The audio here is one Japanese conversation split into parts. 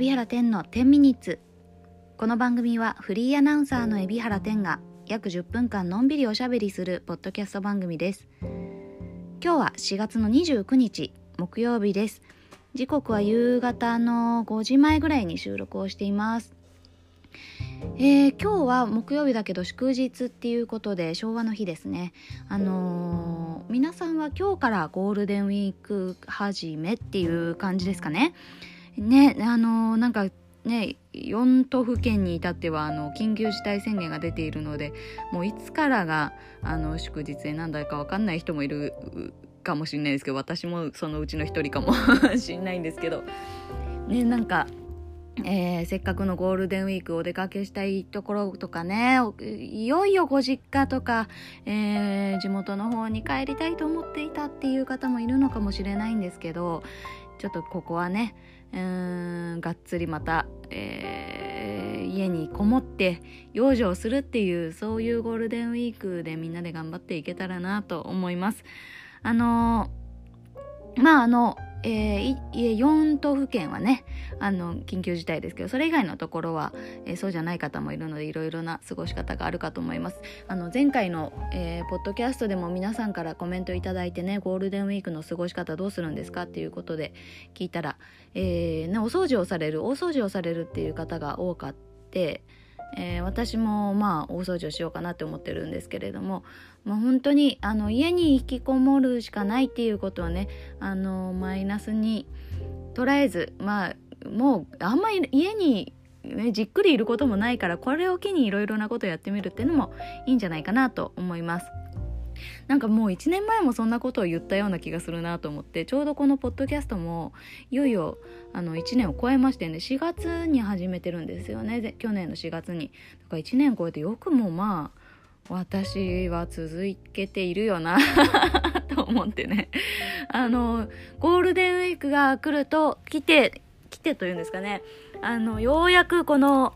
海老原天の10ミニッツ。この番組はフリーアナウンサーの海老原天が約10分間のんびりおしゃべりするポッドキャスト番組です。今日は4月の29日木曜日です。時刻は夕方の5時前ぐらいに収録をしています。えー、今日は木曜日だけど祝日っていうことで昭和の日ですね。あのー、皆さんは今日からゴールデンウィーク始めっていう感じですかね。ねあのー、なんかね4都府県に至ってはあの緊急事態宣言が出ているのでもういつからがあの祝日で何だか分かんない人もいるかもしれないですけど私もそのうちの一人かも しんないんですけど。ねなんかえー、せっかくのゴールデンウィークお出かけしたいところとかねいよいよご実家とか、えー、地元の方に帰りたいと思っていたっていう方もいるのかもしれないんですけどちょっとここはねうんがっつりまた、えー、家にこもって養生するっていうそういうゴールデンウィークでみんなで頑張っていけたらなと思います。あのまああのえー、4都府県はねあの緊急事態ですけどそれ以外のところは、えー、そうじゃない方もいるのでいろいろな過ごし方があるかと思います。あの前回の、えー、ポッドキャストでも皆さんからコメントいいてねゴールデンウィークの過ごし方どうするんですかっていうことで聞いたら、えーね、お掃除をされる大掃除をされるっていう方が多かってえー、私もまあ大掃除をしようかなって思ってるんですけれども、まあ、本当にあの家に引きこもるしかないっていうことをねあのマイナスに捉えずまあもうあんまり家に、ね、じっくりいることもないからこれを機にいろいろなことをやってみるっていうのもいいんじゃないかなと思います。なんかもう1年前もそんなことを言ったような気がするなと思ってちょうどこのポッドキャストもいよいよあの1年を超えましてね4月に始めてるんですよね。去年の4月に。だから1年超えてよくもまあ私は続けているよな と思ってね。あのゴールデンウィークが来ると来て来てというんですかね。あのようやくこの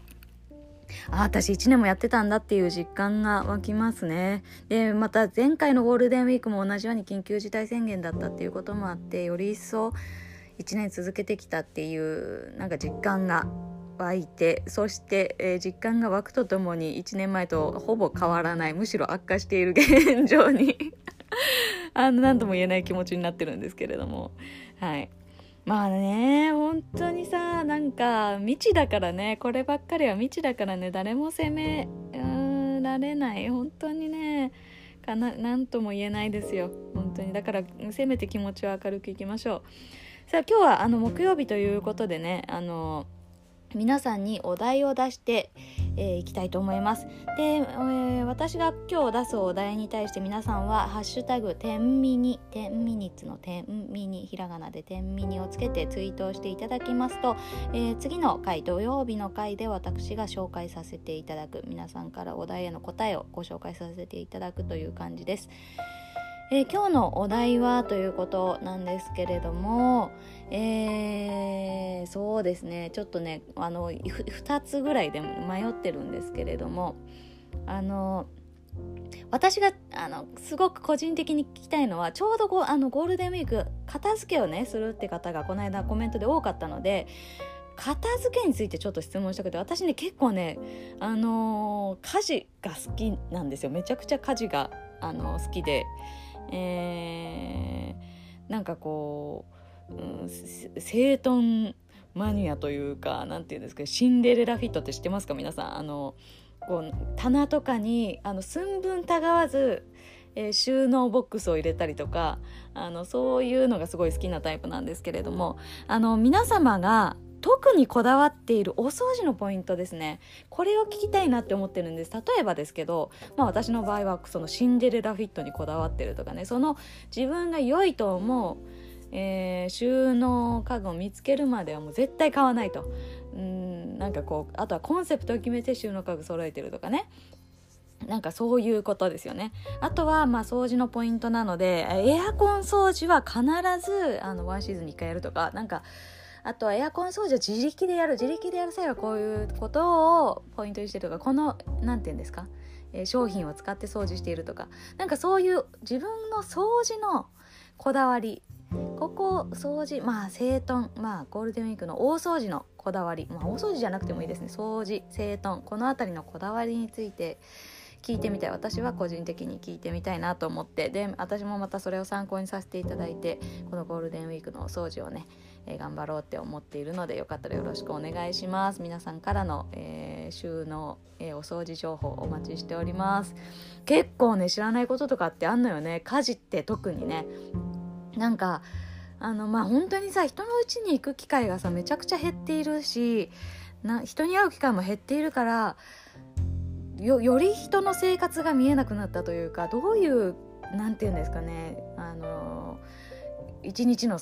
あ私1年もやってたんだっていう実感が湧きますね。でまた前回のゴールデンウィークも同じように緊急事態宣言だったっていうこともあってより一層1年続けてきたっていうなんか実感が湧いてそして、えー、実感が湧くとともに1年前とほぼ変わらないむしろ悪化している現状に あの何とも言えない気持ちになってるんですけれども。はい。まあね本当にさなんか未知だからねこればっかりは未知だからね誰も責められない。本当にねかな何とも言えないですよ。本当に。だからせめて気持ちを明るくいきましょう。さあ今日はあの木曜日ということでねあの皆さんにお題を出してえー、いきたいと思います。で、えー、私が今日出すお題に対して皆さんは「ハッシュタグ天ミニ」「天ミニッツ」の「天ミニ」ひらがなで「天ミニ」をつけてツイートをしていただきますと、えー、次の回土曜日の回で私が紹介させていただく皆さんからお題への答えをご紹介させていただくという感じです。えー、今日のお題はということなんですけれども、えー、そうですね。ちょっとねあの2つぐらいで迷ってるんですけれどもあの私があのすごく個人的に聞きたいのはちょうどゴあのゴールデンウィーク片付けをねするって方がこの間コメントで多かったので片付けについてちょっと質問したくて私ね結構ねあのー、家事が好きなんですよ。めちゃくちゃ家事があの好きで。えー、なんかこう、うん、整頓マニアというか何て言うんですかシンデレラフィットって知ってますか皆さん。あのこう棚とかにあの寸分たがわず、えー、収納ボックスを入れたりとかあのそういうのがすごい好きなタイプなんですけれどもあの皆様が特にこだわっているお掃除のポイントですね。これを聞きたいなって思ってるんです。例えばですけど、まあ、私の場合はそのシンデレラフィットにこだわってるとかね。その自分が良いと思う、えー、収納家具を見つけるまではもう絶対買わないと。うんなんかこうあとはコンセプトを決めて収納家具揃えてるとかね。なんかそういうことですよね。あとは、まあ、掃除のポイントなので、エアコン掃除は必ず、あの、ワンシーズンに1回やるとか、なんか、あとはエアコン掃除を自力でやる自力でやる際はこういうことをポイントにしてるとかこの何て言うんですか、えー、商品を使って掃除しているとか。なんかそういう自分の掃除のこだわり。ここ掃除まあ整頓まあゴールデンウィークの大掃除のこだわり。まあ大掃除じゃなくてもいいですね。掃除整頓この辺りのこだわりについて聞いてみたい。私は個人的に聞いてみたいなと思って。で私もまたそれを参考にさせていただいてこのゴールデンウィークのお掃除をね、えー、頑張ろうって思っているのでよかったらよろしくお願いします。皆さんからの、えー、週の、えー、お掃除情報お待ちしております。結構ね知らないこととかってあんのよね。家事って特にね。なんかあのまあ本当にさ人の家に行く機会がさめちゃくちゃ減っているしな人に会う機会も減っているからよより人の生活が見えなくなったというかどういう何て言うんですかね。あの一日の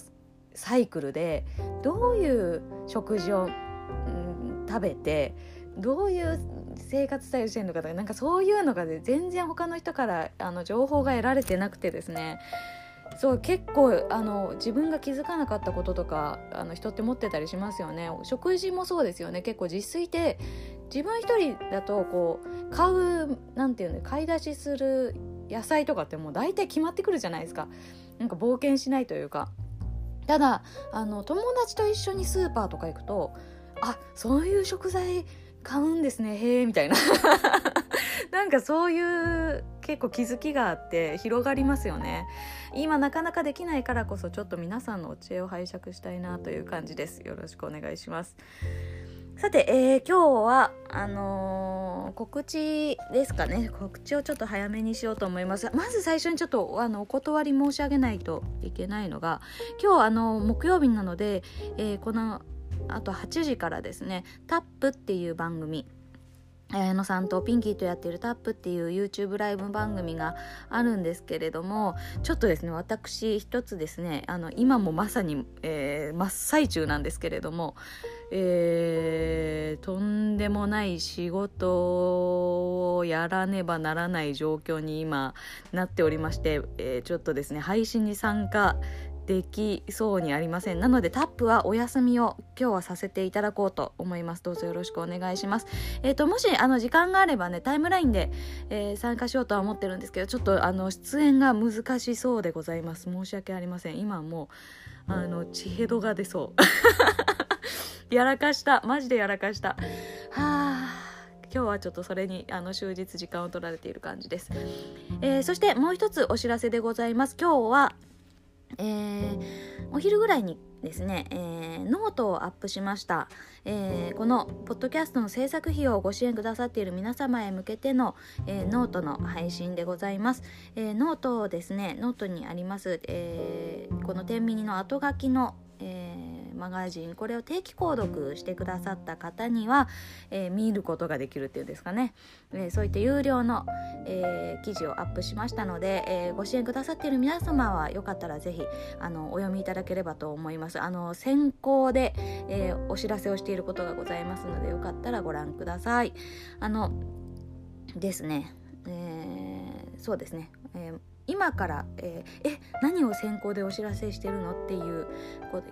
サイクルでどういう食事を、うん、食べてどういう生活スタイルしてるのかとかなんかそういうのが、ね、全然他の人からあの情報が得られてなくてですね。そう結構あの自分が気づかなかったこととかあの人って持ってたりしますよね。食事もそうですよね。結構自炊って自分一人だとこう買うなんていうの買い出しする野菜とかってもう大体決まってくるじゃないですか。なんか冒険しないというか。ただあの友達と一緒にスーパーとか行くとあそういう食材買うんですねへえみたいな。なんかそういう結構気づきがあって広がりますよね。今なかなかできないからこそちょっと皆さんのお知恵を拝借したいなという感じです。よろしくお願いします。さて、えー、今日はあのー、告知ですかね。告知をちょっと早めにしようと思います。まず最初にちょっとあのお断り申し上げないといけないのが今日あの木曜日なので、えー、このあと8時からですね「タップっていう番組綾野さんとピンキーとやっているタップっていう YouTube ライブ番組があるんですけれどもちょっとですね私一つですねあの今もまさに、えー、真っ最中なんですけれども、えー、とんでもない仕事をやらねばならない状況に今なっておりまして、えー、ちょっとですね配信に参加できそうにありません。なのでタップはお休みを今日はさせていただこうと思います。どうぞよろしくお願いします。えっ、ー、ともしあの時間があればねタイムラインで、えー、参加しようとは思ってるんですけどちょっとあの出演が難しそうでございます。申し訳ありません。今もうあの血ヘドが出そう。やらかした。マジでやらかした。はあ。今日はちょっとそれにあの終日時間を取られている感じです、えー、そしてもう一つお知らせでございます。今日はえー、お昼ぐらいにですね、えー、ノートをアップしました、えー、このポッドキャストの制作費用をご支援くださっている皆様へ向けての、えー、ノートの配信でございます、えノートですねノートにあります、えこの天秤の後書きの、えーマガジンこれを定期購読してくださった方には、えー、見ることができるっていうんですかね、えー、そういった有料の、えー、記事をアップしましたので、えご支援くださっている皆様はよかったらぜひあのお読みいただければと思います。あの先行で、えお知らせをしていることがございますのでよかったらご覧ください。あのですね、えそうですね、えー今から、えー、え何を先行でお知らせしてるのっていう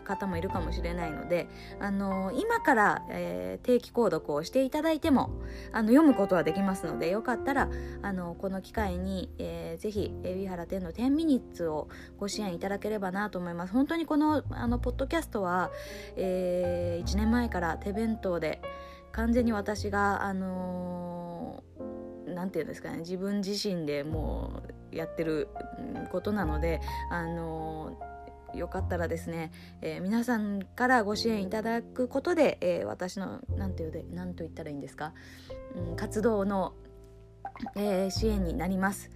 方もいるかもしれないので、あのー、今から、えー、定期購読をしていただいてもあの読むことはできますのでよかったら、あのこの機会に、えー、ぜひ海老原天の10ミニッツをご支援いただければなと思います。本当にこのあのポッドキャストは、えー、1年前から手弁当で完全に私があの何、て言うんですかね自分自身でもうやってることなのであのよかったらですね、えー、皆さんからご支援いただくことで、えー、私の何て言うで何と言ったらいいんですか、うん、活動の、えー、支援になります。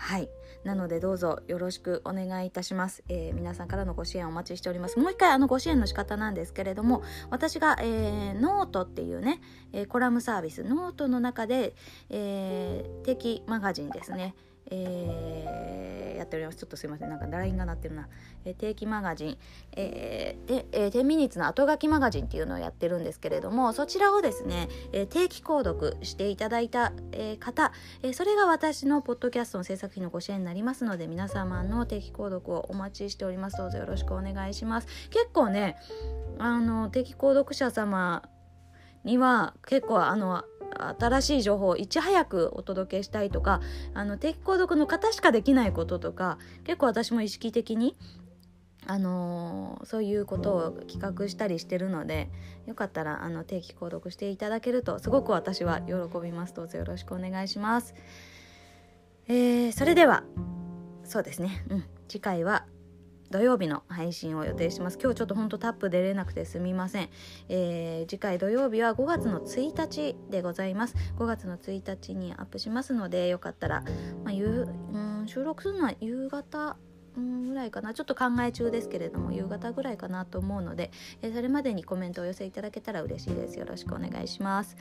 はい。なのでどうぞよろしくお願いいたします、えー、皆さんからのご支援お待ちしております。もう一回あのご支援の仕方なんですけれども私が、えー、ノートっていうね、えー、コラムサービスノートの中で、えー、定期マガジンですね。えー、やっております。ちょっとすいません。なんか LINE が鳴ってるな、えー、定期マガジン、えーでえー、10ミニッツの後書きマガジンっていうのをやってるんですけれどもそちらをですね、えー、定期購読していただいた、えー、方、えー、それが私のポッドキャストの制作費のご支援になりますので皆様の定期購読をお待ちしております。どうぞよろしくお願いします。結構ねあの定期購読者様には結構あの新しい情報をいち早くお届けしたいとかあの定期購読の方しかできないこととか結構私も意識的にあのー、そういうことを企画したりしてるのでよかったらあの定期購読していただけるとすごく私は喜びます。どうぞよろしくお願いします、えー、それではそうですね、うん、次回は土曜日の配信を予定します。今日ちょっとほんとタップ出れなくてすみません、えー、次回土曜日は5月の1日でございます。5月の1日にアップしますのでよかったら、まあ、ゆうん収録するのは夕方ぐらいかな。ちょっと考え中ですけれども夕方ぐらいかなと思うので、えそれまでにコメントを寄せいただけたら嬉しいです。よろしくお願いします。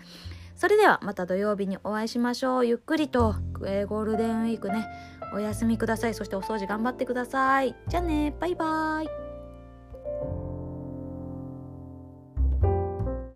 それではまた土曜日にお会いしましょう。ゆっくりと、えー、ゴールデンウィークね。お休みください。そしてお掃除頑張ってください。じゃあね。バイバーイ。